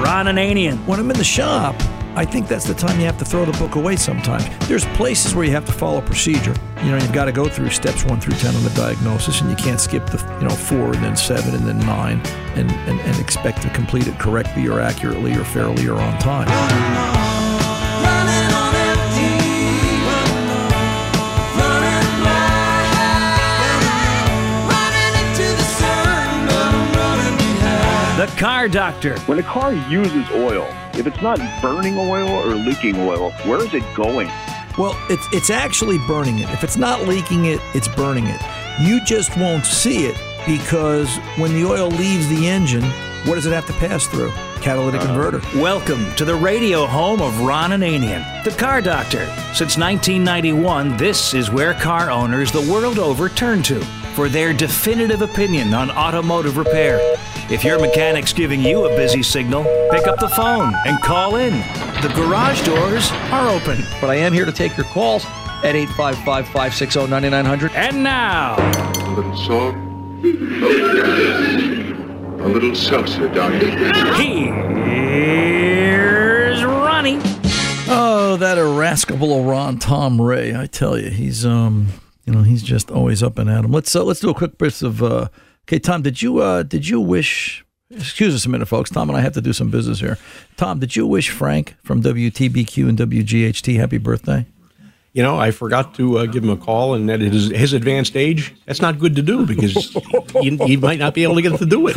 Ron Ananian. When I'm in the shop, I think that's the time you have to throw the book away sometimes. There's places where you have to follow procedure. You know, you've got to go through steps one through 10 on the diagnosis, and you can't skip the, you know, four and then seven and then nine and, and, and expect to complete it correctly or accurately or fairly or on time. The Car Doctor. When a car uses oil, if it's not burning oil or leaking oil, where is it going? Well, it's it's actually burning it. If it's not leaking it, it's burning it. You just won't see it because when the oil leaves the engine, what does it have to pass through? Catalytic uh, converter. Welcome to the radio home of Ron Ananian, the Car Doctor. Since 1991, this is where car owners the world over turn to for their definitive opinion on automotive repair. If your mechanic's giving you a busy signal, pick up the phone and call in. The garage doors are open. But I am here to take your calls at 855 560 9900. And now, A little song, a little salsa, darling. here's Ronnie. Oh, that irascible Ron Tom Ray, I tell you, he's um, you know, he's just always up and at him. Let's uh, let's do a quick bit of uh, okay, Tom, did you uh, did you wish? Excuse us a minute, folks. Tom and I have to do some business here. Tom, did you wish Frank from WTBQ and WGHT happy birthday? You know, I forgot to uh, give him a call, and at his, his advanced age, that's not good to do because he, he might not be able to get to do it.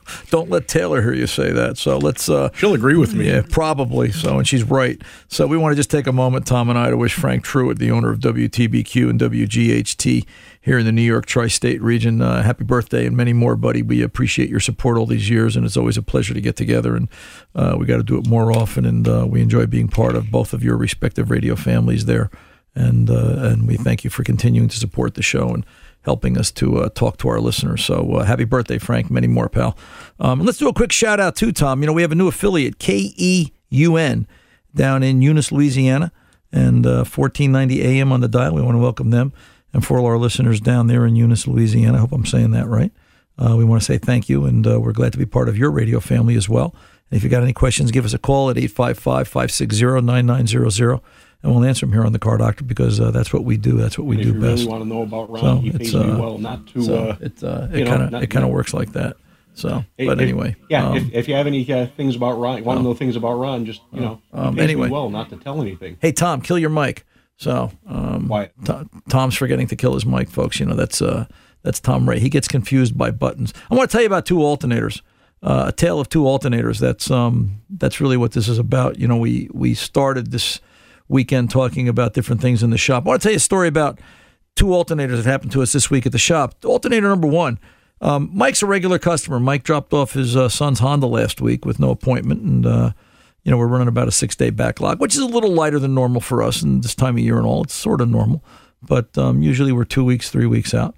Don't let Taylor hear you say that. So let's. Uh, She'll agree with me. Yeah, probably. So, and she's right. So we want to just take a moment, Tom and I, to wish Frank Truatt, the owner of WTBQ and WGHT here in the New York tri-state region, uh, happy birthday and many more, buddy. We appreciate your support all these years, and it's always a pleasure to get together. And uh, we got to do it more often, and uh, we enjoy being part of both of your respective radio families there. And uh, and we thank you for continuing to support the show and helping us to uh, talk to our listeners. So uh, happy birthday, Frank. Many more, pal. Um, let's do a quick shout out too, Tom. You know, we have a new affiliate, KEUN, down in Eunice, Louisiana, and uh, 1490 AM on the dial. We want to welcome them. And for all our listeners down there in Eunice, Louisiana, I hope I'm saying that right. Uh, we want to say thank you, and uh, we're glad to be part of your radio family as well. And if you got any questions, give us a call at 855 560 9900 and we'll answer them here on the Car Doctor because uh, that's what we do. That's what we do if you best. really want to know about Ron, So he pays uh, well not to. so uh, it uh, it kind of it kind of works like that. So, but anyway, yeah. um, if, if you have any uh, things about Ron, want to know things about Ron, just you know, he um, anyway. well not to tell anything. hey Tom, kill your mic. So um? To- Tom's forgetting to kill his mic, folks. You know that's uh, that's Tom Ray. He gets confused by buttons. I want to tell you about two alternators. Uh, a tale of two alternators. That's um, that's really what this is about. You know, we we started this weekend talking about different things in the shop. I want to tell you a story about two alternators that happened to us this week at the shop. Alternator number one. Um, Mike's a regular customer. Mike dropped off his uh, son's Honda last week with no appointment, and uh, you know we're running about a six day backlog, which is a little lighter than normal for us in this time of year and all. It's sort of normal, but um, usually we're two weeks, three weeks out.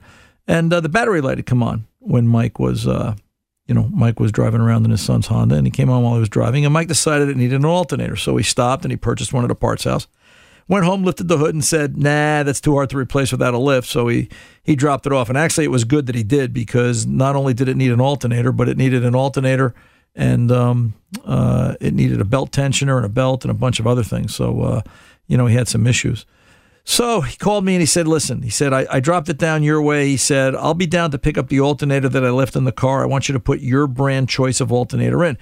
And uh, the battery light had come on when Mike was, uh, you know, Mike was driving around in his son's Honda, and he came on while he was driving, and Mike decided it needed an alternator, so he stopped and he purchased one at a parts house went home, lifted the hood, and said, "Nah, that's too hard to replace without a lift." So he he dropped it off. And actually, it was good that he did because not only did it need an alternator, but it needed an alternator and um, uh, it needed a belt tensioner and a belt and a bunch of other things. So uh, you know, he had some issues. So he called me and he said, "Listen," he said, I, "I dropped it down your way." He said, "I'll be down to pick up the alternator that I left in the car. I want you to put your brand choice of alternator in,"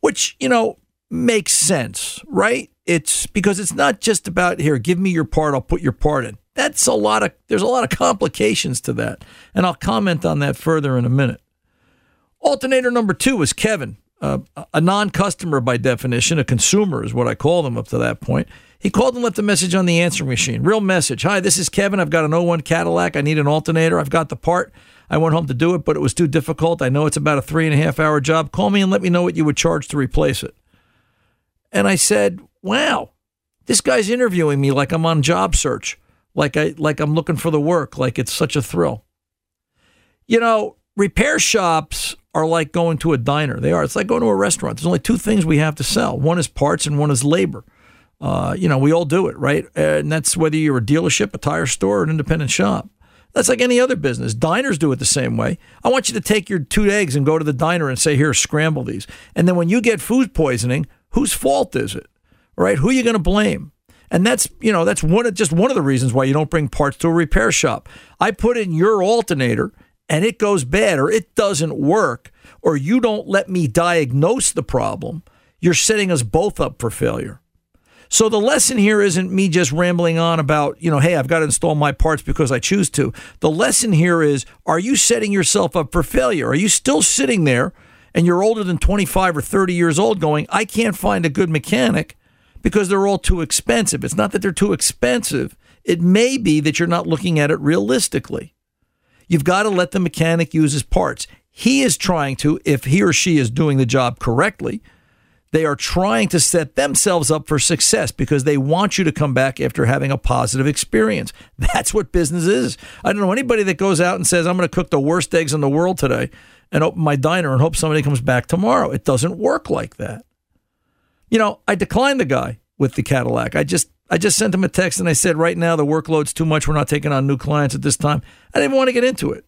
which you know makes sense, right? It's because it's not just about here, give me your part, I'll put your part in. That's a lot of there's a lot of complications to that. And I'll comment on that further in a minute. Alternator number 2 is Kevin, uh, a non-customer by definition, a consumer is what I call them up to that point. He called and left a message on the answering machine. Real message. Hi, this is Kevin. I've got an 01 Cadillac. I need an alternator. I've got the part. I went home to do it, but it was too difficult. I know it's about a three and a half hour job. Call me and let me know what you would charge to replace it. And I said, wow, this guy's interviewing me like I'm on job search, like I like I'm looking for the work, like it's such a thrill. You know, repair shops are like going to a diner. They are. It's like going to a restaurant. There's only two things we have to sell. One is parts and one is labor. Uh, you know, we all do it, right? And that's whether you're a dealership, a tire store, or an independent shop. That's like any other business. Diners do it the same way. I want you to take your two eggs and go to the diner and say, "Here, scramble these." And then when you get food poisoning, whose fault is it? right? Who are you going to blame? And that's, you know, that's one of just one of the reasons why you don't bring parts to a repair shop. I put in your alternator and it goes bad or it doesn't work or you don't let me diagnose the problem, you're setting us both up for failure. So the lesson here isn't me just rambling on about, you know, hey, I've got to install my parts because I choose to. The lesson here is are you setting yourself up for failure? Are you still sitting there and you're older than 25 or 30 years old going, I can't find a good mechanic because they're all too expensive. It's not that they're too expensive, it may be that you're not looking at it realistically. You've got to let the mechanic use his parts. He is trying to, if he or she is doing the job correctly, they are trying to set themselves up for success because they want you to come back after having a positive experience. That's what business is. I don't know anybody that goes out and says, I'm going to cook the worst eggs in the world today and open my diner and hope somebody comes back tomorrow. It doesn't work like that. You know, I declined the guy with the Cadillac. I just I just sent him a text and I said, right now the workload's too much. We're not taking on new clients at this time. I didn't want to get into it.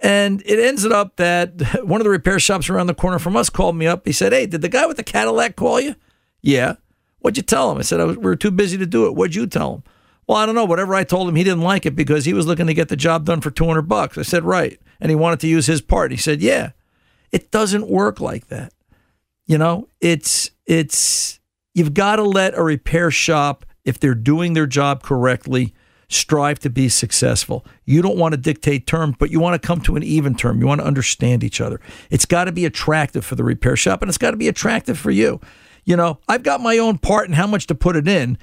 And it ends up that one of the repair shops around the corner from us called me up. He said, Hey, did the guy with the Cadillac call you? Yeah. What'd you tell him? I said, I was, we were too busy to do it. What'd you tell him? Well, I don't know. Whatever I told him, he didn't like it because he was looking to get the job done for 200 bucks. I said, Right. And he wanted to use his part. He said, Yeah. It doesn't work like that. You know, it's it's you've got to let a repair shop if they're doing their job correctly strive to be successful. You don't want to dictate terms, but you want to come to an even term. You want to understand each other. It's got to be attractive for the repair shop and it's got to be attractive for you. You know, I've got my own part and how much to put it in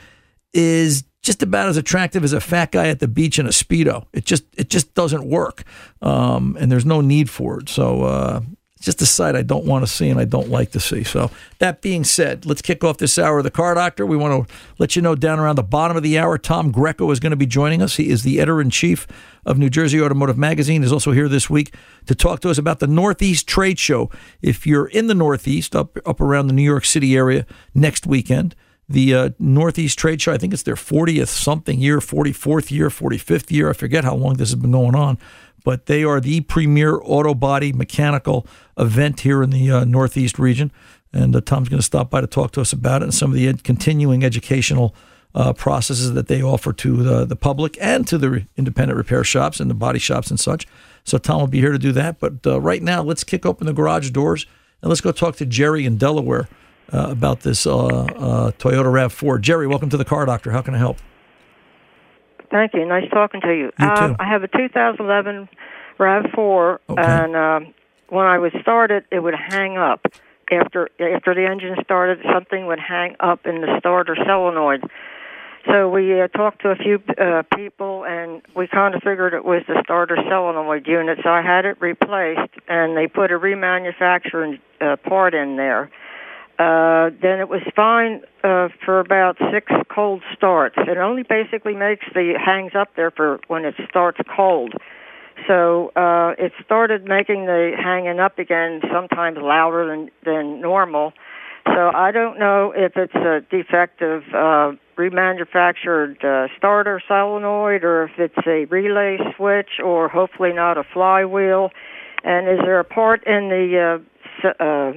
is just about as attractive as a fat guy at the beach in a speedo. It just it just doesn't work, um, and there's no need for it. So uh, it's just a sight I don't want to see and I don't like to see. So, that being said, let's kick off this hour of the Car Doctor. We want to let you know down around the bottom of the hour, Tom Greco is going to be joining us. He is the editor in chief of New Jersey Automotive Magazine. Is also here this week to talk to us about the Northeast Trade Show. If you're in the Northeast, up up around the New York City area next weekend, the uh, Northeast Trade Show. I think it's their 40th something year, 44th year, 45th year. I forget how long this has been going on but they are the premier auto body mechanical event here in the uh, Northeast region. And uh, Tom's going to stop by to talk to us about it and some of the ed- continuing educational uh, processes that they offer to the, the public and to the re- independent repair shops and the body shops and such. So Tom will be here to do that. But uh, right now, let's kick open the garage doors and let's go talk to Jerry in Delaware uh, about this uh, Toyota RAV4. Jerry, welcome to the Car Doctor. How can I help? Thank you. Nice talking to you. You. Uh, I have a 2011 RAV4, Okay. and um, when I would start it, it would hang up. After after the engine started, something would hang up in the starter solenoid. So we uh, talked to a few uh, people, and we kind of figured it was the starter solenoid unit. So I had it replaced, and they put a remanufacturing uh, part in there. Uh, then it was fine uh, for about six cold starts. It only basically makes the hangs up there for when it starts cold. So uh, it started making the hanging up again sometimes louder than than normal. So I don't know if it's a defective uh, remanufactured uh, starter solenoid or if it's a relay switch or hopefully not a flywheel. And is there a part in the uh, uh,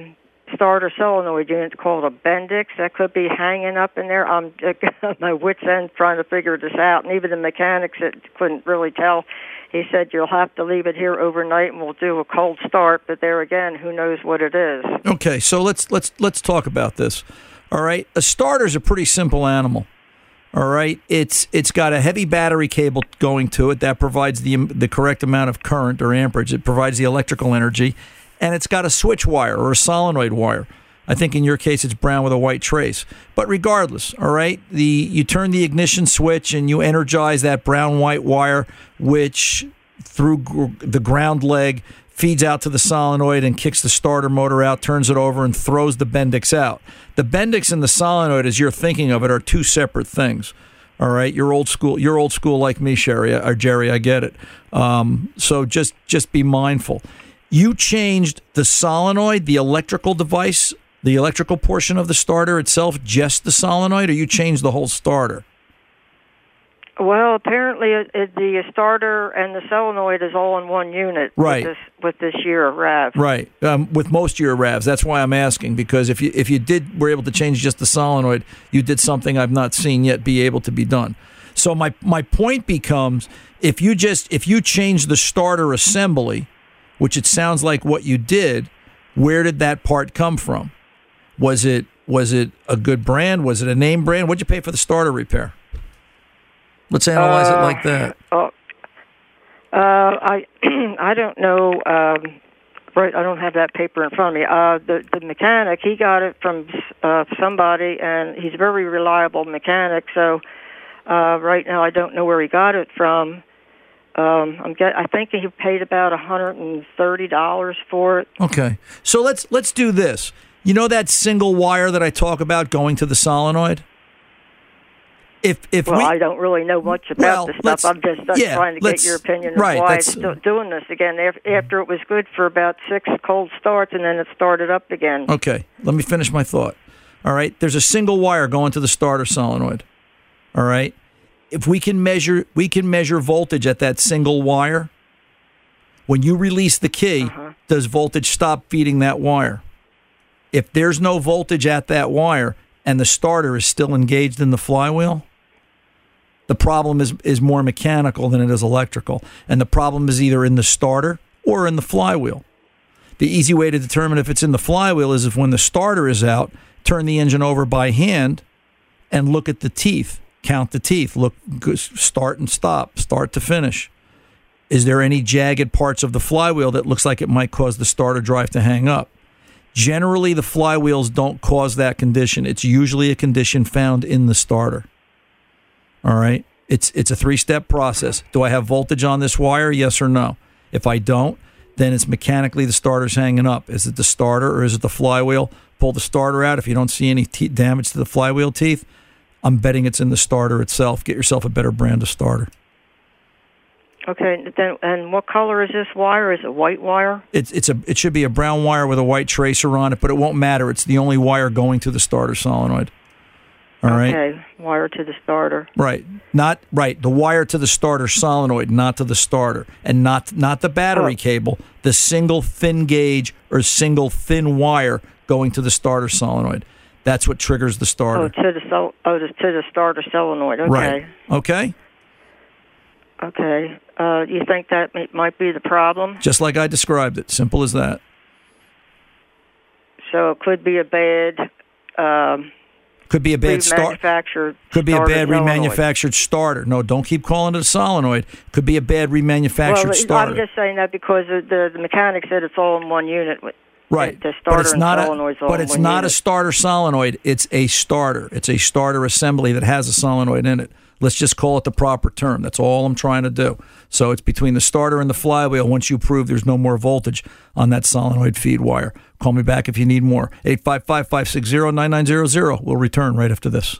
starter solenoid unit called a Bendix that could be hanging up in there? I'm at my wits end trying to figure this out, and even the mechanics that couldn't really tell. He said you'll have to leave it here overnight, and we'll do a cold start. But there again, who knows what it is? Okay, so let's let's let's talk about this. All right, a starter's a pretty simple animal. All right, it's it's got a heavy battery cable going to it that provides the the correct amount of current or amperage. It provides the electrical energy, and it's got a switch wire or a solenoid wire. I think in your case it's brown with a white trace. But regardless, all right, the you turn the ignition switch and you energize that brown white wire, which through gr- the ground leg feeds out to the solenoid and kicks the starter motor out, turns it over, and throws the Bendix out. The Bendix and the solenoid, as you're thinking of it, are two separate things. All right, you're old school. You're old school like me, Sherry or Jerry. I get it. Um, so just just be mindful. You changed the solenoid, the electrical device, the electrical portion of the starter itself, just the solenoid, or you changed the whole starter. Well, apparently it, it, the starter and the solenoid is all in one unit. Right. With this, with this year of RAV. Right. Um, with most year Ravs, that's why I'm asking because if you if you did were able to change just the solenoid, you did something I've not seen yet be able to be done. So my my point becomes if you just if you change the starter assembly, which it sounds like what you did, where did that part come from? Was it was it a good brand? Was it a name brand? What'd you pay for the starter repair? Let's analyze it like that. Oh, uh, I I don't know. Um, right, I don't have that paper in front of me. Uh, the the mechanic he got it from uh, somebody, and he's a very reliable mechanic. So uh, right now, I don't know where he got it from. Um, I'm get, I think he paid about hundred and thirty dollars for it. Okay. So let's let's do this. You know that single wire that I talk about going to the solenoid? If if well, we I don't really know much about Well, this stuff. I'm just uh, yeah, trying to get your opinion of right, why it's doing this again. After it was good for about six cold starts, and then it started up again. Okay, let me finish my thought. All right, there's a single wire going to the starter solenoid. All right, if we can measure, we can measure voltage at that single wire. When you release the key, uh-huh. does voltage stop feeding that wire? If there's no voltage at that wire and the starter is still engaged in the flywheel, the problem is is more mechanical than it is electrical, and the problem is either in the starter or in the flywheel. The easy way to determine if it's in the flywheel is if when the starter is out, turn the engine over by hand and look at the teeth. Count the teeth. Look, start and stop, start to finish. Is there any jagged parts of the flywheel that looks like it might cause the starter drive to hang up? Generally, the flywheels don't cause that condition. It's usually a condition found in the starter. All right. It's it's a three step process. Do I have voltage on this wire? Yes or no? If I don't, then it's mechanically the starter's hanging up. Is it the starter or is it the flywheel? Pull the starter out. If you don't see any te- damage to the flywheel teeth, I'm betting it's in the starter itself. Get yourself a better brand of starter. Okay, then and what color is this wire? Is it white wire? It's it's a it should be a brown wire with a white tracer on it, but it won't matter. It's the only wire going to the starter solenoid. All right. Okay, wire to the starter. Right. Not right. The wire to the starter solenoid, not to the starter, and not not the battery Oh. cable. The single thin gauge or single thin wire going to the starter solenoid. That's what triggers the starter. Oh, starter. to the sol- oh, to to the starter solenoid. Okay. Right. Okay. Okay. Uh, you think that may, might be the problem? Just like I described it. Simple as that. So it could be a bad. Um, Could be a bad start. remanufactured Could be a bad solenoid. remanufactured starter. No, don't keep calling it a solenoid. Could be a bad remanufactured well, starter. I'm just saying that because the, the the mechanic said it's all in one unit. Right, The but starter it's and not a, solenoid's all but it's not a starter solenoid. It's a starter. It's a starter assembly that has a solenoid in it. Let's just call it the proper term. That's all I'm trying to do. So it's between the starter and the flywheel. Once you prove there's no more voltage on that solenoid feed wire, call me back if you need more. 855 560 9900. We'll return right after this.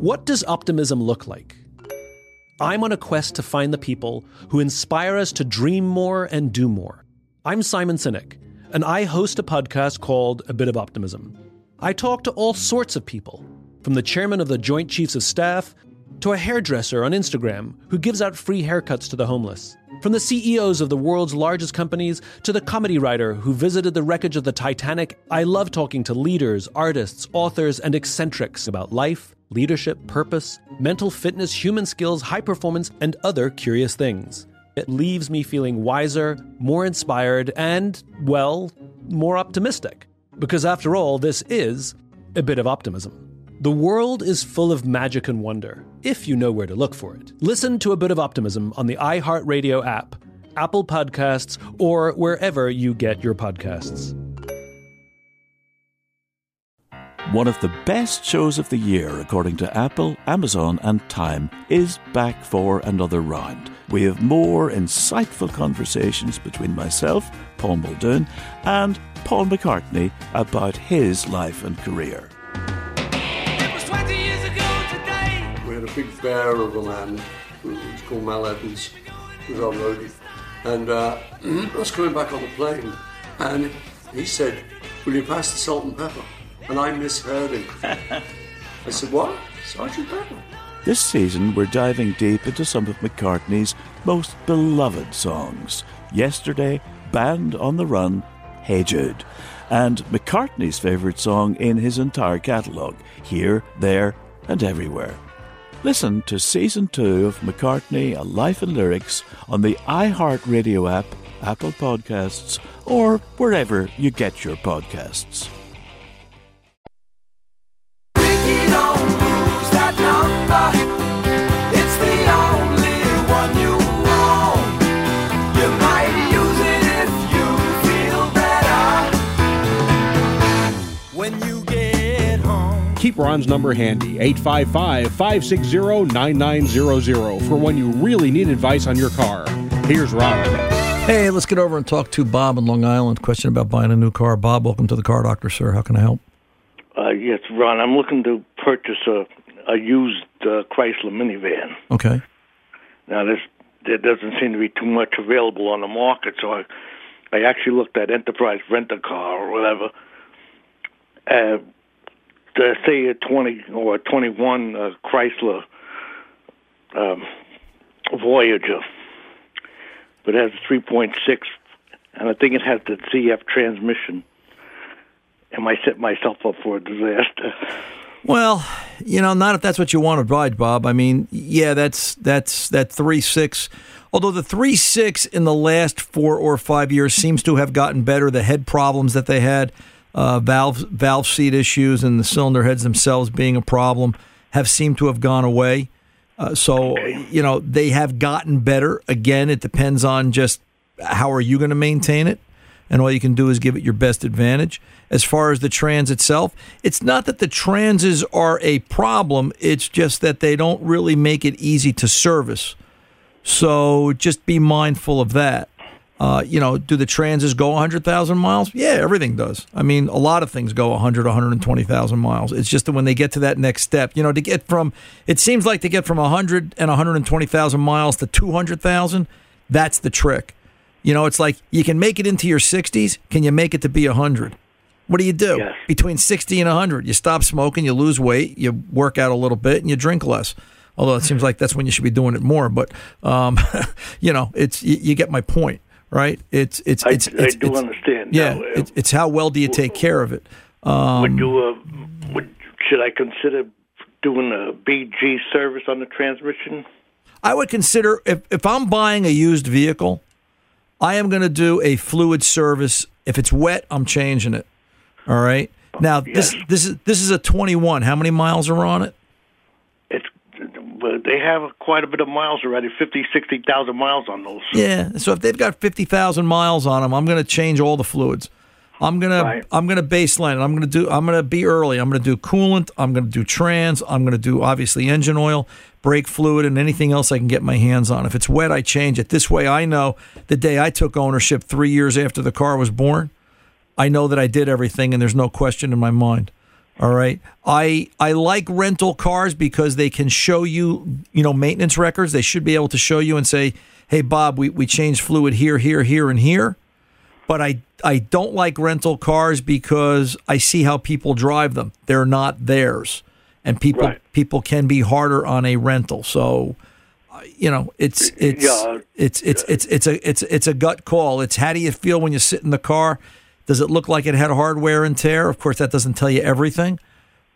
What does optimism look like? I'm on a quest to find the people who inspire us to dream more and do more. I'm Simon Sinek, and I host a podcast called A Bit of Optimism. I talk to all sorts of people, from the chairman of the Joint Chiefs of Staff to a hairdresser on Instagram who gives out free haircuts to the homeless, from the CEOs of the world's largest companies to the comedy writer who visited the wreckage of the Titanic. I love talking to leaders, artists, authors, and eccentrics about life, leadership, purpose, mental fitness, human skills, high performance, and other curious things. It leaves me feeling wiser, more inspired, and, well, more optimistic. Because after all, this is a bit of optimism. The world is full of magic and wonder, if you know where to look for it. Listen to a bit of optimism on the iHeartRadio app, Apple Podcasts, or wherever you get your podcasts. One of the best shows of the year, according to Apple, Amazon, and Time, is back for another round. We have more insightful conversations between myself, Paul Muldoon, and Paul McCartney about his life and career. Big bear of a man, who was called Mal Evans, who was our roadie. And uh, I was coming back on the plane, and he said, Will you pass the salt and pepper? And I misheard him. I said, What? Sergeant Pepper? This season, we're diving deep into some of McCartney's most beloved songs. Yesterday, Band on the Run, Hey Jude, and McCartney's favourite song in his entire catalogue, Here, There, and Everywhere. Listen to season two of McCartney, A Life in Lyrics on the iHeartRadio app, Apple Podcasts, or wherever you get your podcasts. Keep Ron's number handy, 855 560 9900, for when you really need advice on your car. Here's Ron. Hey, let's get over and talk to Bob in Long Island. Question about buying a new car. Bob, welcome to the Car Doctor, sir. How can I help? Uh, yes, Ron. I'm looking to purchase a a used uh, Chrysler minivan. Okay. Now, there's there doesn't seem to be too much available on the market, so I I actually looked at Enterprise Rent a Car or whatever. Uh, to say a 20 or a 21 uh, Chrysler um, Voyager, but it has a 3.6, and I think it has the CF transmission. Am I set myself up for a disaster? Well, you know, not if that's what you want to ride, Bob. I mean, yeah, that's that's that three six. Although the three six in the last four or five years seems to have gotten better. The head problems that they had, uh, valve valve seat issues, and the cylinder heads themselves being a problem, have seemed to have gone away. Uh, so you know they have gotten better. Again, it depends on just how are you going to maintain it, and all you can do is give it your best advantage. As far as the trans itself, it's not that the transes are a problem. It's just that they don't really make it easy to service. So just be mindful of that. Uh, you know, do the transits go 100,000 miles? Yeah, everything does. I mean, a lot of things go 100, 120,000 miles. It's just that when they get to that next step, you know, to get from, it seems like to get from 100 and 120,000 miles to 200,000, that's the trick. You know, it's like you can make it into your 60s. Can you make it to be 100? What do you do? Yes. Between 60 and 100, you stop smoking, you lose weight, you work out a little bit, and you drink less. Although it seems like that's when you should be doing it more. But, um, you know, it's you, you get my point right? It's it's I, it's, I it's do it's- understand. Yeah, Now, it's, it's how well do you take care of it? Um, would you, uh, would, should I consider doing a BG service on the transmission? I would consider if if I'm buying a used vehicle, I am going to do a fluid service. If it's wet, I'm changing it. All right. Now this this is this is a 21. How many miles are on it? They have quite a bit of miles already, 50, 60,000 miles on those. Yeah. So if they've got 50,000 miles on them, I'm going to change all the fluids. I'm gonna Right. I'm gonna baseline it. I'm gonna do I'm gonna be early. I'm gonna do coolant. I'm gonna do trans. I'm gonna do obviously engine oil, brake fluid, and anything else I can get my hands on. If it's wet, I change it. This way, I know the day I took ownership three years after the car was born, I know that I did everything, and there's no question in my mind. All right. I I like rental cars because they can show you, you know, maintenance records. They should be able to show you and say, "Hey, Bob, we we changed fluid here, here, here, and here." But I I don't like rental cars because I see how people drive them. They're not theirs, and people people can be harder on a rental. So, uh, you know, it's it's Yeah. it's it's it's it's a it's it's a gut call. It's how do you feel when you sit in the car? Does it look like it had hardware and tear? Of course, that doesn't tell you everything.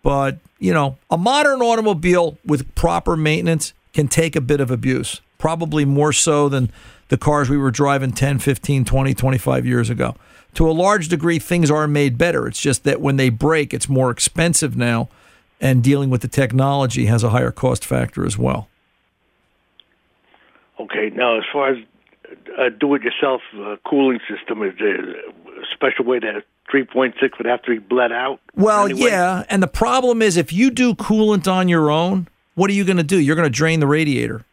But, you know, a modern automobile with proper maintenance can take a bit of abuse, probably more so than the cars we were driving 10, 15, 20, 25 years ago. To a large degree, things are made better. It's just that when they break, it's more expensive now, and dealing with the technology has a higher cost factor as well. Okay, now as far as a do-it-yourself uh, cooling system, is there a special way that 3.6 would have to be bled out? Well, anyway? yeah, and the problem is if you do coolant on your own, what are you going to do? You're going to drain the radiator.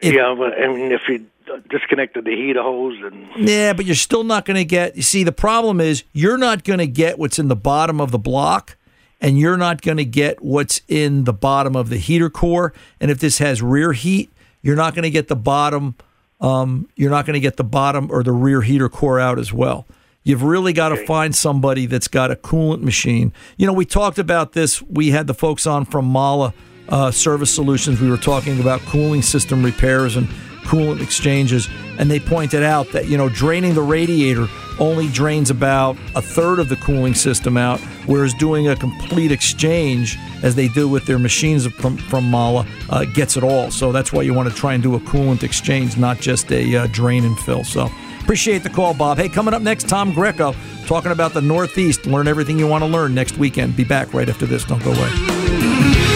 yeah, but I mean, if you disconnected the heater hose and Yeah, but you're still not going to get. You see, the problem is you're not going to get what's in the bottom of the block, and you're not going to get what's in the bottom of the heater core. And if this has rear heat, you're not going to get the bottom. Um, you're not going to get the bottom or the rear heater core out as well. You've really got to find somebody that's got a coolant machine. You know, we talked about this. We had the folks on from Mahle uh, Service Solutions. We were talking about cooling system repairs and coolant exchanges, and they pointed out that you know draining the radiator only drains about a third of the cooling system out, whereas doing a complete exchange, as they do with their machines from from Mahle, uh, gets it all. So that's why you want to try and do a coolant exchange, not just a uh, drain and fill. So appreciate the call, Bob. Hey, coming up next, Tom Greco talking about the Northeast. Learn everything you want to learn next weekend. Be back right after this. Don't go away.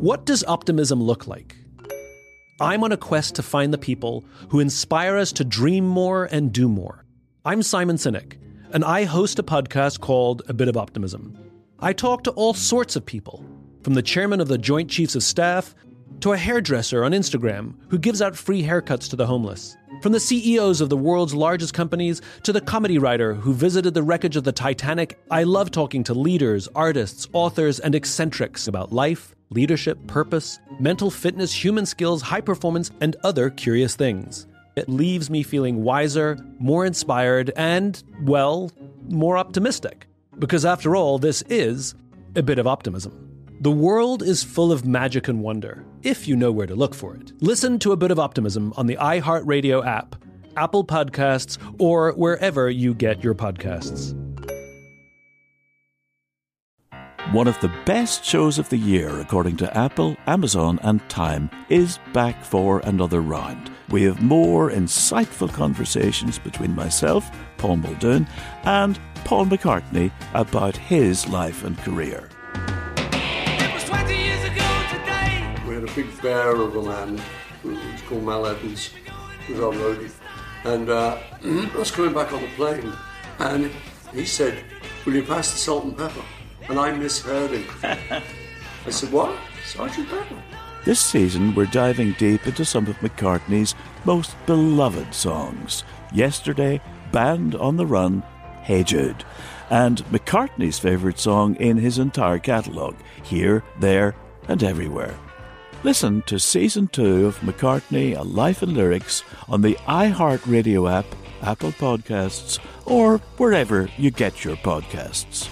What does optimism look like? I'm on a quest to find the people who inspire us to dream more and do more. I'm Simon Sinek, and I host a podcast called A Bit of Optimism. I talk to all sorts of people, from the chairman of the Joint Chiefs of Staff to a hairdresser on Instagram who gives out free haircuts to the homeless. From the CEOs of the world's largest companies to the comedy writer who visited the wreckage of the Titanic, I love talking to leaders, artists, authors, and eccentrics about life, leadership, purpose, mental fitness, human skills, high performance, and other curious things. It leaves me feeling wiser, more inspired, and, well, more optimistic. Because after all, this is a bit of optimism. The world is full of magic and wonder, if you know where to look for it. Listen to a bit of optimism on the iHeartRadio app, Apple Podcasts, or wherever you get your podcasts. One of the best shows of the year, according to Apple, Amazon, and Time, is back for another round. We have more insightful conversations between myself, Paul Muldoon, and Paul McCartney about his life and career. Big bear of a man, was called Mal Evans, was our roadie. And uh, I was coming back on the plane, and he said, Will you pass the salt and pepper? And I misheard him. I said, What? Sergeant Pepper? This season, we're diving deep into some of McCartney's most beloved songs. Yesterday, Band on the Run, Hey Jude, and McCartney's favourite song in his entire catalogue, Here, There, and Everywhere. Listen to Season 2 of McCartney, A Life in Lyrics on the iHeartRadio app, Apple Podcasts, or wherever you get your podcasts.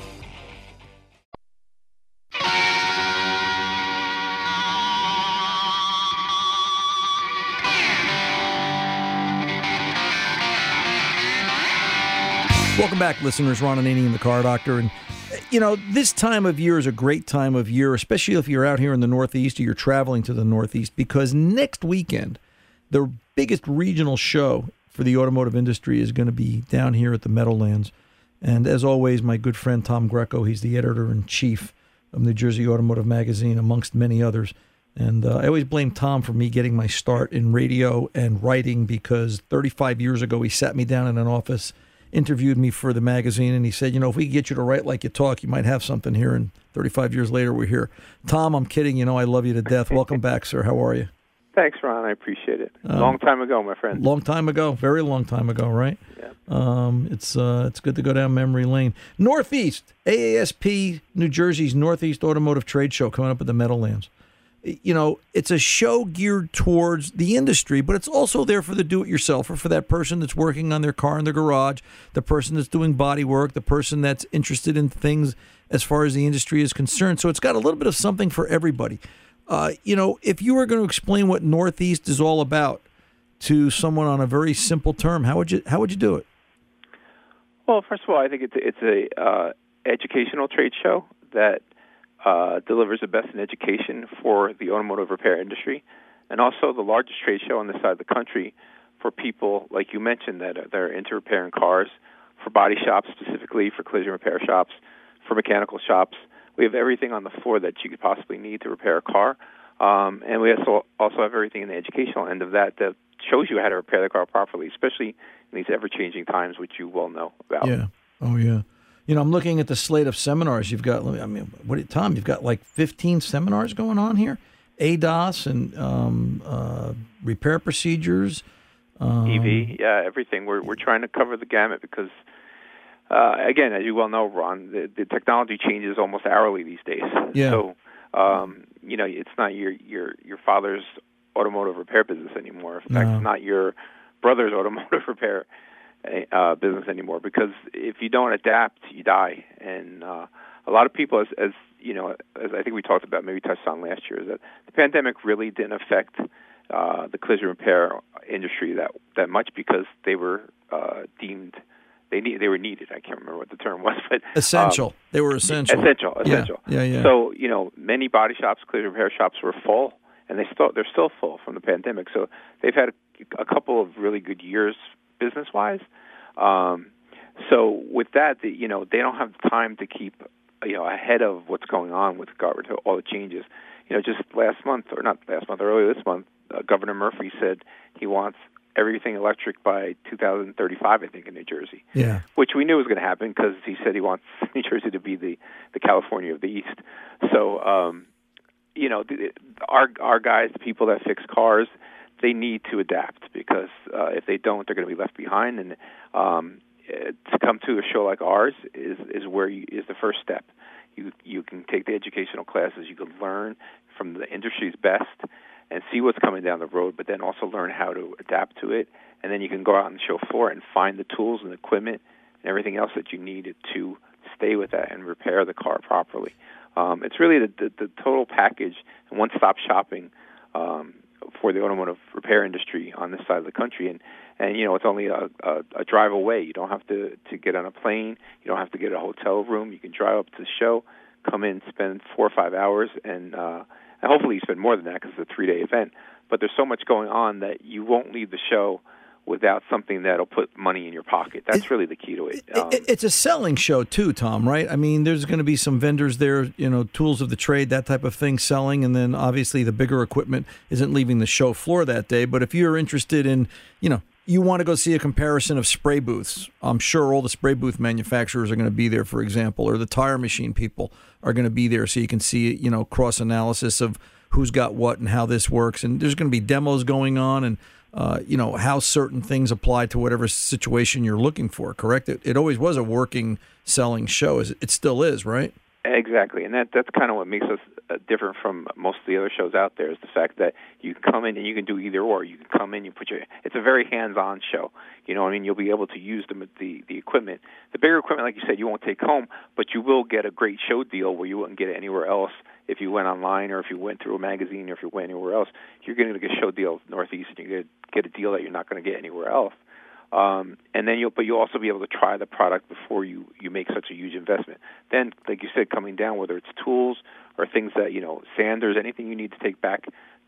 Welcome back, listeners. Ron Ananian the Car Doctor. And, you know, this time of year is a great time of year, especially if you're out here in the Northeast or you're traveling to the Northeast, because next weekend, the biggest regional show for the automotive industry is going to be down here at the Meadowlands. And as always, my good friend Tom Greco, he's the editor in chief of New Jersey Automotive Magazine, amongst many others. And uh, I always blame Tom for me getting my start in radio and writing because 35 years ago, he sat me down in an office interviewed me for the magazine and he said, you know, if we get you to write like you talk, you might have something here. And 35 years later, we're here. Tom, I'm kidding. You know, I love you to death. Welcome back, sir. How are you? Thanks, Ron. I appreciate it. Um, long time ago, my friend. Long time ago, very long time ago, right? Yeah. Um, it's uh, it's good to go down memory lane. Northeast AASP, New Jersey's Northeast Automotive Trade Show coming up at the Meadowlands. You know, it's a show geared towards the industry, but it's also there for the do-it-yourselfer, for that person that's working on their car in their garage, the person that's doing body work, the person that's interested in things as far as the industry is concerned. So it's got a little bit of something for everybody. Uh, you know, if you were going to explain what Northeast is all about to someone on a very simple term, how would you how would you do it? Well, first of all, I think it's it's a uh, educational trade show that uh, delivers the best in education for the automotive repair industry, and also the largest trade show on this side of the country for people like you mentioned that are, that are into repairing cars, for body shops specifically, for collision repair shops, for mechanical shops. We have everything on the floor that you could possibly need to repair a car, um, and we also also have everything in the educational end of that that shows you how to repair the car properly, especially in these ever changing times, which you well know about. Yeah. Oh yeah. You know, I'm looking at the slate of seminars you've got. I mean, what, Tom? You've got like 15 seminars going on here. ADAS and um, uh, repair procedures. Um, EV, yeah, everything. We're we're trying to cover the gamut because, uh, again, as you well know, Ron, the, the technology changes almost hourly these days. Yeah. So, um, you know, it's not your your your father's automotive repair business anymore. In fact, No. it's not your brother's automotive repair uh, business anymore because if you don't adapt, you die. And uh, a lot of people, as, as you know, as I think we talked about, maybe touched on last year, is that the pandemic really didn't affect uh, the collision repair industry that that much because they were uh, deemed they need they were needed. I can't remember what the term was, but essential. um, they were essential. Essential, Yeah, essential. Yeah, yeah. So you know, many body shops, collision repair shops were full, and they still they're still full from the pandemic. So they've had a, a couple of really good years business wise. Um, so with that, the, you know, they don't have time to keep you know ahead of what's going on with regard to all the changes. You know, just last month or not last month, earlier this month, uh, Governor Murphy said he wants everything electric by 2035, I think, in New Jersey yeah. which we knew was going to happen because he said he wants New Jersey to be the the California of the East. So, um, you know, the, our our guys, the people that fix cars, they need to adapt because uh, if they don't, they're going to be left behind. And um, to come to a show like ours is is where you, is the first step. You you can take the educational classes, you can learn from the industry's best, and see what's coming down the road. But then also learn how to adapt to it, and then you can go out on the show floor and find the tools and equipment and everything else that you needed to stay with that and repair the car properly. Um, it's really the, the, the total package and one-stop shopping um, for the automotive repair industry on this side of the country. And and you know it's only a, a, a drive away. You don't have to to get on a plane. You don't have to get a hotel room. You can drive up to the show, come in, spend four or five hours, and uh, and hopefully you spend more than that because it's a three day event. But there's so much going on that you won't leave the show without something that'll put money in your pocket. That's it, really the key to it. Um, it. It's a selling show too, Tom. Right? I mean, there's going to be some vendors there, you know, tools of the trade, that type of thing, selling, and then obviously the bigger equipment isn't leaving the show floor that day. But if you're interested in, you know, you want to go see a comparison of spray booths. I'm sure all the spray booth manufacturers are going to be there, for example, or the tire machine people are going to be there, so you can see, you know, cross analysis of who's got what and how this works. And there's going to be demos going on, and uh, you know how certain things apply to whatever situation you're looking for. Correct? It, it always was a working selling show. It still is, right? Exactly, and that that's kind of what makes us uh, different from most of the other shows out there is the fact that you come in and you can do either or. You can come in, you put your. It's a very hands-on show. You know, I mean, you'll be able to use the the the equipment, the bigger equipment, like you said, you won't take home, but you will get a great show deal where you wouldn't get it anywhere else if you went online or if you went through a magazine or if you went anywhere else. You're going to get show deal Northeast, and you're going to get a deal that you're not going to get anywhere else. Um, and then you'll, but you'll also be able to try the product before you you make such a huge investment. Then, like you said, coming down, whether it's tools or things that you know, sanders, anything you need to take back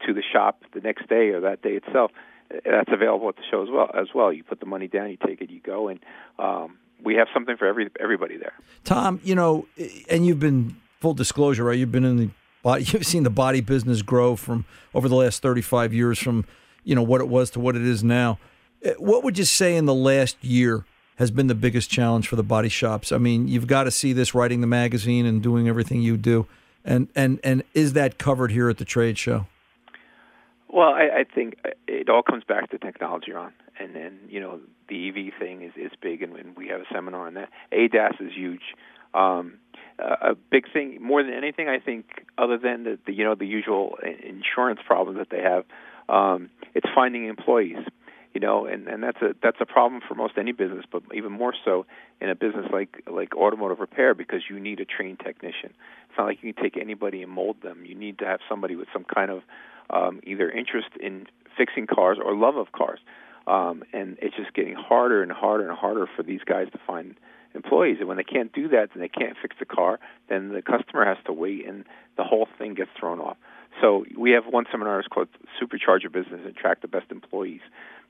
to the shop the next day or that day itself, that's available at the show as well. As well, you put the money down, you take it, you go, and um, we have something for every everybody there. Tom, you know, and you've been full disclosure, right? You've been in the body, you've seen the body business grow from over the last thirty five years from you know what it was to what it is now uh, what would you say in the last year has been the biggest challenge for the body shops? I mean, you've got to see this writing the magazine and doing everything you do, and and and is that covered here at the trade show? Well, I, I think it all comes back to technology, Ron, and then you know the EV thing is is big, and, and we have a seminar on that. ADAS is huge. Um, a big thing, more than anything, I think, other than the, the you know the usual insurance problems that they have, um, it's finding employees you know, and and that's a that's a problem for most any business, but even more so in a business like like automotive repair because you need a trained technician. It's not like you can take anybody and mold them. You need to have somebody with some kind of um, either interest in fixing cars or love of cars. Um, and it's just getting harder and harder and harder for these guys to find employees. And when they can't do that and they can't fix the car, then the customer has to wait, and the whole thing gets thrown off. So we have one seminar is called Supercharge Your Business and Attract the Best Employees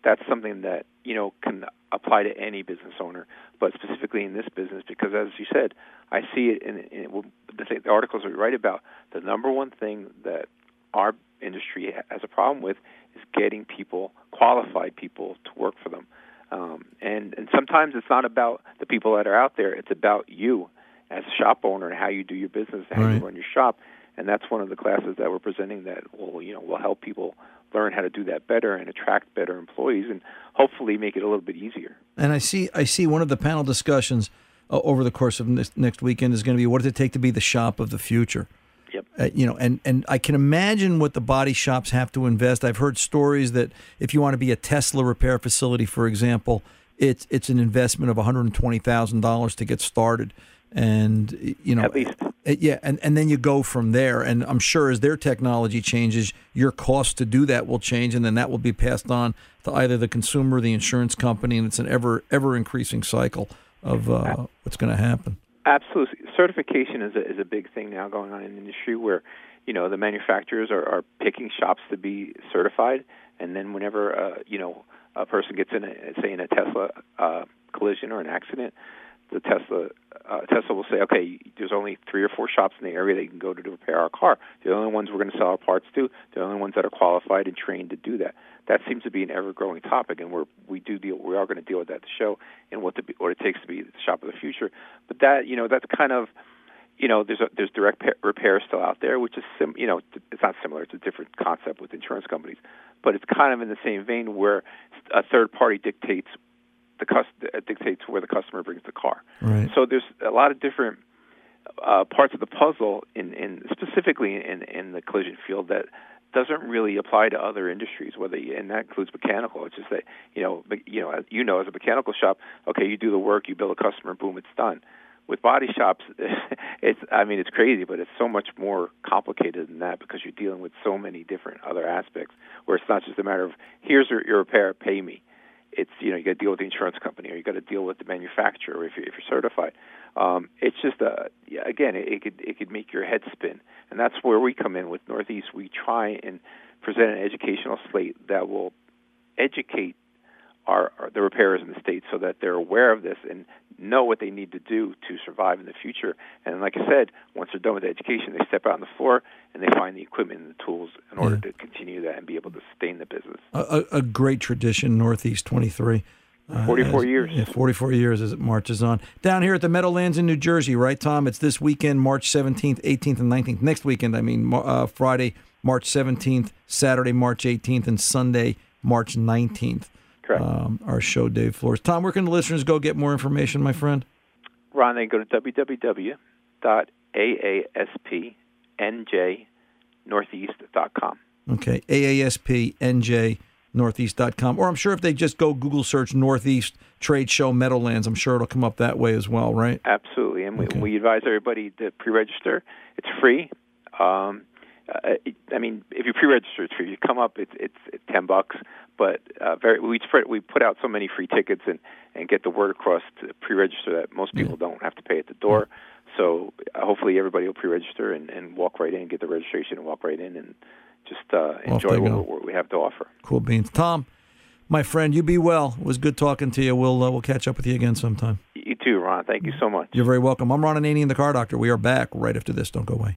that's something that you know can apply to any business owner, but specifically in this business because, as you said, I see it in, in the, th- the articles we write about. The number one thing that our industry has a problem with is getting people, qualified people, to work for them. Um, and and sometimes it's not about people that are out there; it's about you as a shop owner and how you do your business, how right. you run your shop. And that's one of the classes that we're presenting that will you know will help people learn how to do that better and attract better employees and hopefully make it a little bit easier. And I see I see one of the panel discussions uh, over the course of this next weekend is going to be what does it take to be the shop of the future? Yep. Uh, you know, and, and I can imagine what the body shops have to invest. I've heard stories that if you want to be a Tesla repair facility, for example, it's it's an investment of one hundred and twenty thousand dollars to get started. And you know at least. Yeah and, and then you go from there. And i'm sure as their technology changes your cost to do that will change and then that will be passed on to either the consumer or the insurance company and it's an ever ever increasing cycle of uh, what's going to happen. absolutely. Certification is a, is a big thing now going on in the industry where you know the manufacturers are, are picking shops to be certified. And then whenever uh, you know a person gets in a say in a tesla uh, collision or an accident the Tesla uh, Tesla will say, okay, there's only three or four shops in the area that you can go to to repair our car. The only ones we're going to sell our parts to. The only ones that are qualified and trained to do that. That seems to be an ever-growing topic, and we're we do deal we are going to deal with that at the show and what the what it takes to be the shop of the future. But that you know that's kind of you know, there's a, there's direct pa- repair still out there, which is sim, you know, it's not similar. It's a different concept with insurance companies, but it's kind of in the same vein where a third party dictates the cust- dictates where the customer brings the car. Right. So there's a lot of different uh, parts of the puzzle in, in specifically in, in the collision field that doesn't really apply to other industries. Whether you, and that includes mechanical. It's just that you know, you know, you know, as a mechanical shop, okay, you do the work, you bill a customer, boom, it's done. With body shops, it's I mean, it's crazy, but it's so much more complicated than that because you're dealing with so many different other aspects. Where it's not just a matter of here's your, your repair, pay me it's you know you got to deal with the insurance company or you got to deal with the manufacturer if you're, if you're certified. Um, it's just a yeah, again it, it could it could make your head spin, and that's where we come in with Northeast. We try and present an educational slate that will educate our, our the repairers in the state so that they're aware of this and know what they need to do to survive in the future. And like I said, once they're done with the education, they step out on the floor and they find the equipment and the tools in order Yeah. to continue that and be able to sustain the business. A, a, a great tradition, Northeast 23. Uh, 44 as- years. Yeah, 44 years as it marches on. Down here at the Meadowlands in New Jersey, right, Tom? It's this weekend, March 17th, 18th, and 19th. Next weekend, I mean, uh, Friday, March 17th, Saturday, March 18th, and Sunday, March 19th. Correct. Um, our show, Dave Flores. Tom, where can the listeners go get more information, my friend? Ron, they go to www.aaspnjnortheast.com. Okay, AASP Northeast.com. Or I'm sure if they just go Google search Northeast Trade Show Meadowlands, I'm sure it'll come up that way as well, right? Absolutely, and we, we advise everybody to pre-register. It's free. Um, uh, I mean, if you pre-register, it's free. You come up, it's it's, it's ten bucks. But uh, very, we spread, we put out so many free tickets and and get the word across to pre-register that most people don't have to pay at the door. So uh, hopefully everybody will pre-register and, and walk right in, get the registration, and walk right in and just uh, enjoy what, what we have to offer. Cool beans. Tom, my friend, you be well. It was good talking to you. We'll uh, we'll catch up with you again sometime. You too, Ron. Thank you so much. You're very welcome. I'm Ron Ananian, the car doctor. We are back right after this. Don't go away.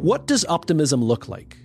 What does optimism look like?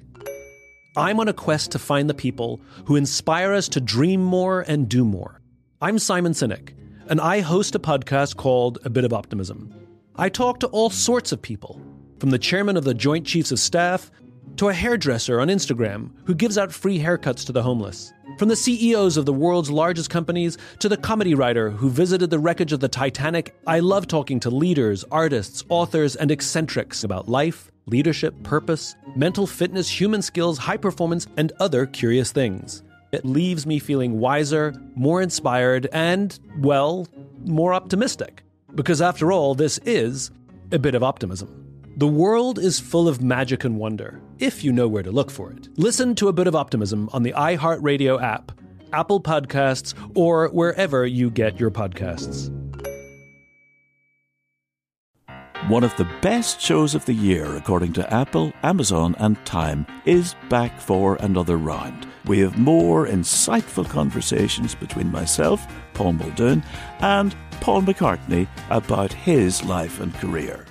I'm on a quest to find the people who inspire us to dream more and do more. I'm Simon Sinek, and I host a podcast called A Bit of Optimism. I talk to all sorts of people, from the chairman of the Joint Chiefs of Staff to a hairdresser on Instagram who gives out free haircuts to the homeless, from the CEOs of the world's largest companies to the comedy writer who visited the wreckage of the Titanic. I love talking to leaders, artists, authors, and eccentrics about life, leadership, purpose, mental fitness, human skills, high performance, and other curious things. It leaves me feeling wiser, more inspired, and, well, more optimistic. Because after all, this is a bit of optimism. The world is full of magic and wonder, if you know where to look for it. Listen to a bit of optimism on the iHeartRadio app, Apple Podcasts, or wherever you get your podcasts. One of the best shows of the year, according to Apple, Amazon, and Time, is back for another round. We have more insightful conversations between myself, Paul Muldoon, and Paul McCartney about his life and career.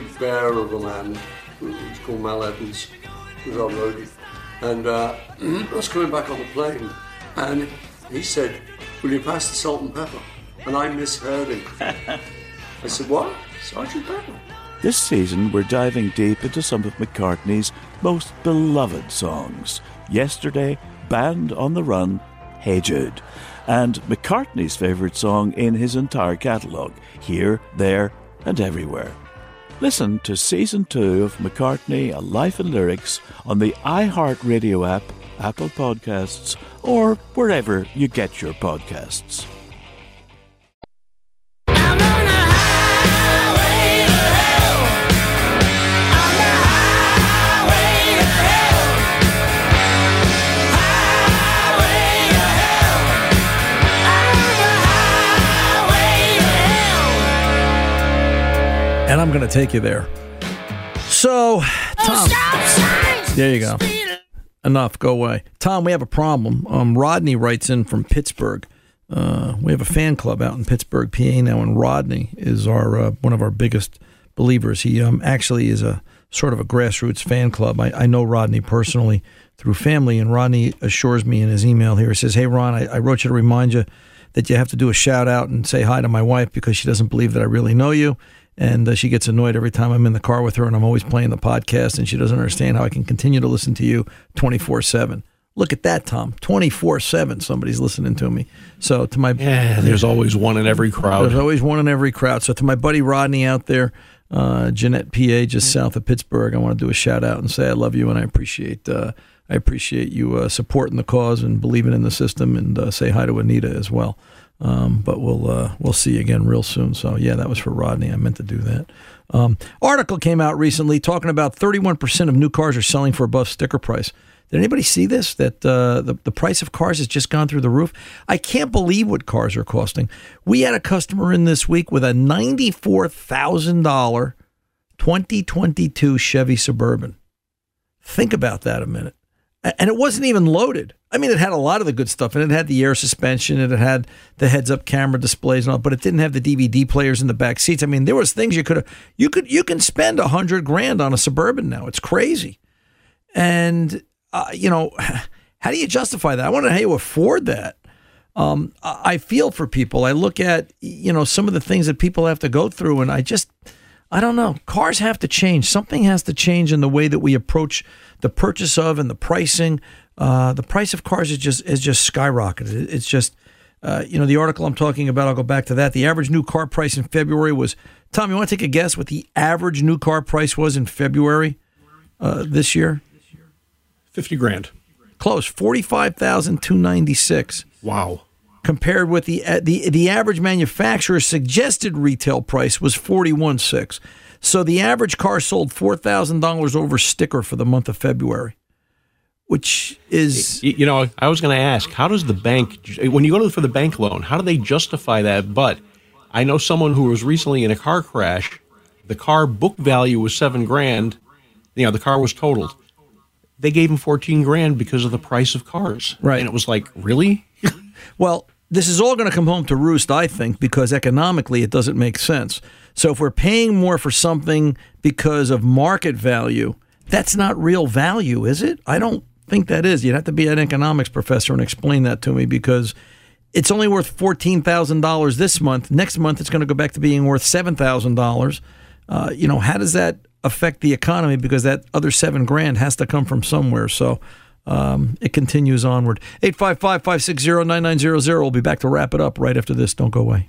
Big bear of a man, who was called Mal Evans, who was our roadie. And uh, I was coming back on the plane, and he said, Will you pass the salt and pepper? And I misheard him. I said, What? Sergeant Pepper? This season, we're diving deep into some of McCartney's most beloved songs. Yesterday, Band on the Run, Hey Jude, and McCartney's favourite song in his entire catalogue, Here, There, and Everywhere. Listen to Season 2 of McCartney, A Life in Lyrics on the iHeartRadio app, Apple Podcasts, or wherever you get your podcasts. And I'm going to take you there. So, Tom, there you go. Enough. Go away, Tom. We have a problem. Um, Rodney writes in from Pittsburgh. Uh, we have a fan club out in Pittsburgh, PA now, and Rodney is our uh, one of our biggest believers. He um, actually is a sort of a grassroots fan club. I, I know Rodney personally through family, and Rodney assures me in his email here. He says, "Hey, Ron, I, I wrote you to remind you." That you have to do a shout out and say hi to my wife because she doesn't believe that I really know you and uh, she gets annoyed every time I'm in the car with her and I'm always playing the podcast and she doesn't understand how I can continue to listen to you 24/7. Look at that, Tom. 24/7 somebody's listening to me. So to my Yeah, there's always one in every crowd. There's always one in every crowd. So to my buddy Rodney out there, uh, Jeannette, PA, just south of Pittsburgh, I want to do a shout out and say I love you and I appreciate uh, I appreciate you uh, supporting the cause and believing in the system and uh, say hi to Anita as well. Um, but we'll uh, we'll see again real soon. So yeah, that was for Rodney. I meant to do that. Um, article came out recently talking about 31% of new cars are selling for above sticker price. Did anybody see this? That uh, the the price of cars has just gone through the roof. I can't believe what cars are costing. We had a customer in this week with a ninety four thousand dollar 2022 Chevy Suburban. Think about that a minute. And it wasn't even loaded. I mean, it had a lot of the good stuff, and it had the air suspension, and it had the heads-up camera displays and all, but it didn't have the DVD players in the back seats. I mean, there was things you could have. You could you can spend a hundred grand on a suburban now. It's crazy, and uh, you know, how do you justify that? I know how you afford that. Um, I feel for people. I look at you know some of the things that people have to go through, and I just I don't know. Cars have to change. Something has to change in the way that we approach the purchase of and the pricing. Uh, the price of cars is just is just skyrocketed. It's just uh, you know the article I'm talking about. I'll go back to that. The average new car price in February was. Tom, you want to take a guess what the average new car price was in February uh, this year? Fifty grand. Close. Forty five thousand two ninety six. Wow compared with the uh, the the average manufacturer's suggested retail price was forty one six. So the average car sold four thousand dollars over sticker for the month of February, which is you know I was going to ask how does the bank when you go to for the bank loan how do they justify that? But I know someone who was recently in a car crash. The car book value was seven grand. You know the car was totaled. They gave him fourteen grand because of the price of cars. Right, and it was like really. well, this is all going to come home to roost, I think, because economically it doesn't make sense. So if we're paying more for something because of market value, that's not real value, is it? I don't think that is. You'd have to be an economics professor and explain that to me because it's only worth $14,000 this month. Next month, it's going to go back to being worth $7,000. Uh, you know, how does that affect the economy? Because that other seven grand has to come from somewhere. So, um, it continues onward. 855 560 9900. We'll be back to wrap it up right after this. Don't go away.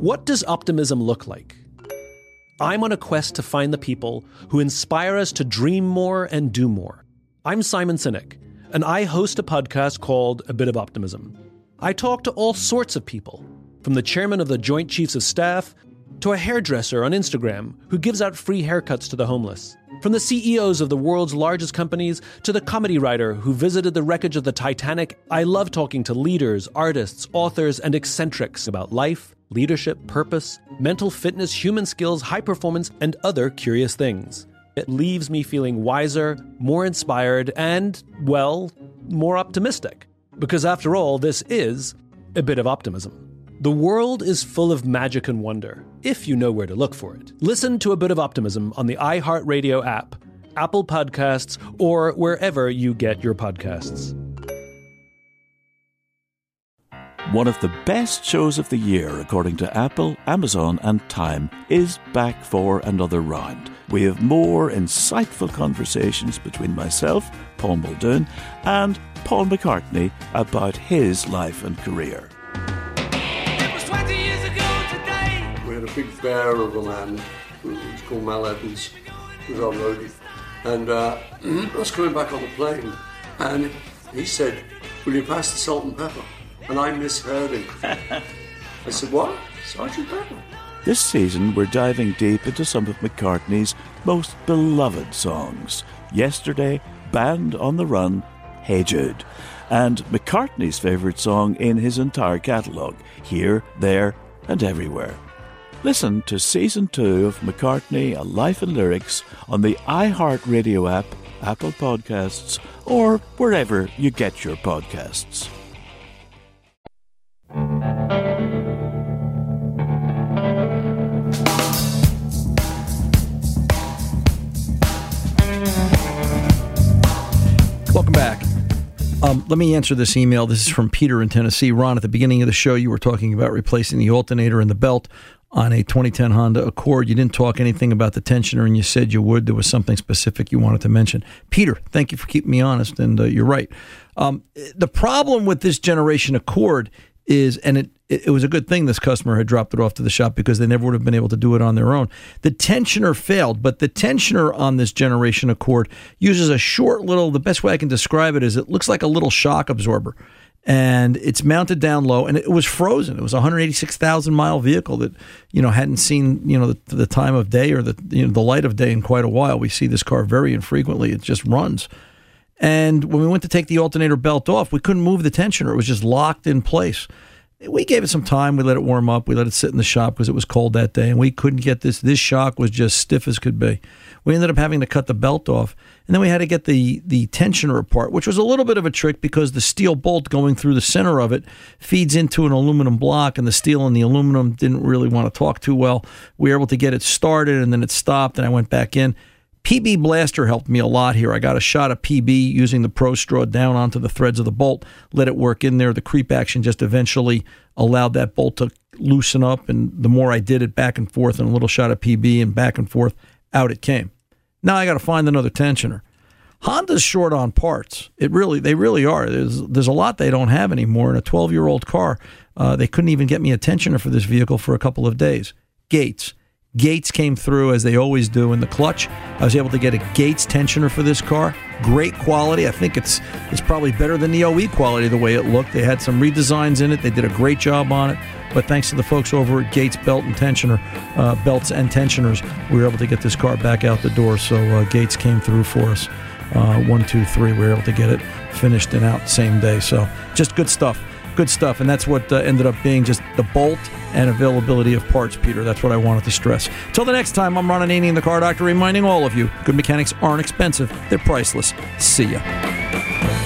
What does optimism look like? I'm on a quest to find the people who inspire us to dream more and do more. I'm Simon Sinek, and I host a podcast called A Bit of Optimism. I talk to all sorts of people, from the chairman of the Joint Chiefs of Staff to a hairdresser on Instagram who gives out free haircuts to the homeless. From the CEOs of the world's largest companies to the comedy writer who visited the wreckage of the Titanic, I love talking to leaders, artists, authors, and eccentrics about life, leadership, purpose, mental fitness, human skills, high performance, and other curious things. It leaves me feeling wiser, more inspired, and, well, more optimistic. Because after all, this is a bit of optimism. The world is full of magic and wonder, if you know where to look for it. Listen to a bit of optimism on the iHeartRadio app, Apple Podcasts, or wherever you get your podcasts. One of the best shows of the year, according to Apple, Amazon, and Time, is back for another round. We have more insightful conversations between myself, Paul Muldoon, and Paul McCartney about his life and career. Big bear of a man was called Mal Evans, was our roadie. And uh, I was coming back on the plane, and he said, Will you pass the salt and pepper? And I misheard him. I said, What? Sergeant Pepper? This season, we're diving deep into some of McCartney's most beloved songs. Yesterday, Band on the Run, Hey Jude, and McCartney's favourite song in his entire catalogue, Here, There, and Everywhere. Listen to season two of McCartney, A Life in Lyrics on the iHeartRadio app, Apple Podcasts, or wherever you get your podcasts. Welcome back. Um, let me answer this email. This is from Peter in Tennessee. Ron, at the beginning of the show, you were talking about replacing the alternator and the belt on a 2010 Honda Accord. You didn't talk anything about the tensioner, and you said you would. There was something specific you wanted to mention. Peter, thank you for keeping me honest, and uh, you're right. Um, the problem with this generation Accord is, and it, it was a good thing this customer had dropped it off to the shop because they never would have been able to do it on their own. The tensioner failed, but the tensioner on this generation Accord uses a short little, the best way I can describe it is it looks like a little shock absorber. And it's mounted down low, and it was frozen. It was a 186,000 mile vehicle that, you know, hadn't seen, you know, the, the time of day or the, you know, the light of day in quite a while. We see this car very infrequently. It just runs. And when we went to take the alternator belt off, we couldn't move the tensioner. It was just locked in place. We gave it some time. We let it warm up. We let it sit in the shop because it was cold that day, and we couldn't get this. This shock was just stiff as could be. We ended up having to cut the belt off, and then we had to get the the tensioner apart, which was a little bit of a trick because the steel bolt going through the center of it feeds into an aluminum block, and the steel and the aluminum didn't really want to talk too well. We were able to get it started, and then it stopped, and I went back in. PB Blaster helped me a lot here. I got a shot of PB using the Pro Straw down onto the threads of the bolt, let it work in there. The creep action just eventually allowed that bolt to loosen up, and the more I did it back and forth, and a little shot of PB and back and forth, out it came. Now I got to find another tensioner. Honda's short on parts. It really, they really are. There's there's a lot they don't have anymore. In a 12 year old car, uh, they couldn't even get me a tensioner for this vehicle for a couple of days. Gates. Gates came through as they always do in the clutch. I was able to get a Gates tensioner for this car. Great quality. I think it's it's probably better than the OE quality the way it looked. They had some redesigns in it. They did a great job on it. But thanks to the folks over at Gates Belt and Tensioner, uh, belts and tensioners, we were able to get this car back out the door. So uh, Gates came through for us. Uh, one, two, three. We were able to get it finished and out same day. So just good stuff good stuff. And that's what uh, ended up being just the bolt and availability of parts, Peter. That's what I wanted to stress. Till the next time, I'm Ron Ananian, the car doctor, reminding all of you good mechanics aren't expensive, they're priceless. See ya.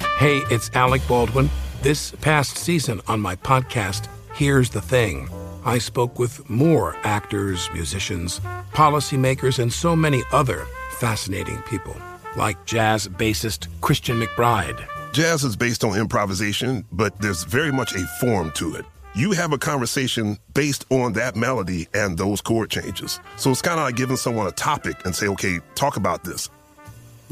Hey, it's Alec Baldwin. This past season on my podcast, Here's the Thing, I spoke with more actors, musicians, policymakers, and so many other fascinating people, like jazz bassist Christian McBride. Jazz is based on improvisation, but there's very much a form to it. You have a conversation based on that melody and those chord changes. So it's kind of like giving someone a topic and say, okay, talk about this.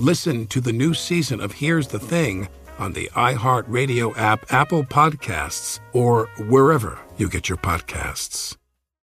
Listen to the new season of Here's the Thing on the iHeartRadio app, Apple Podcasts, or wherever you get your podcasts.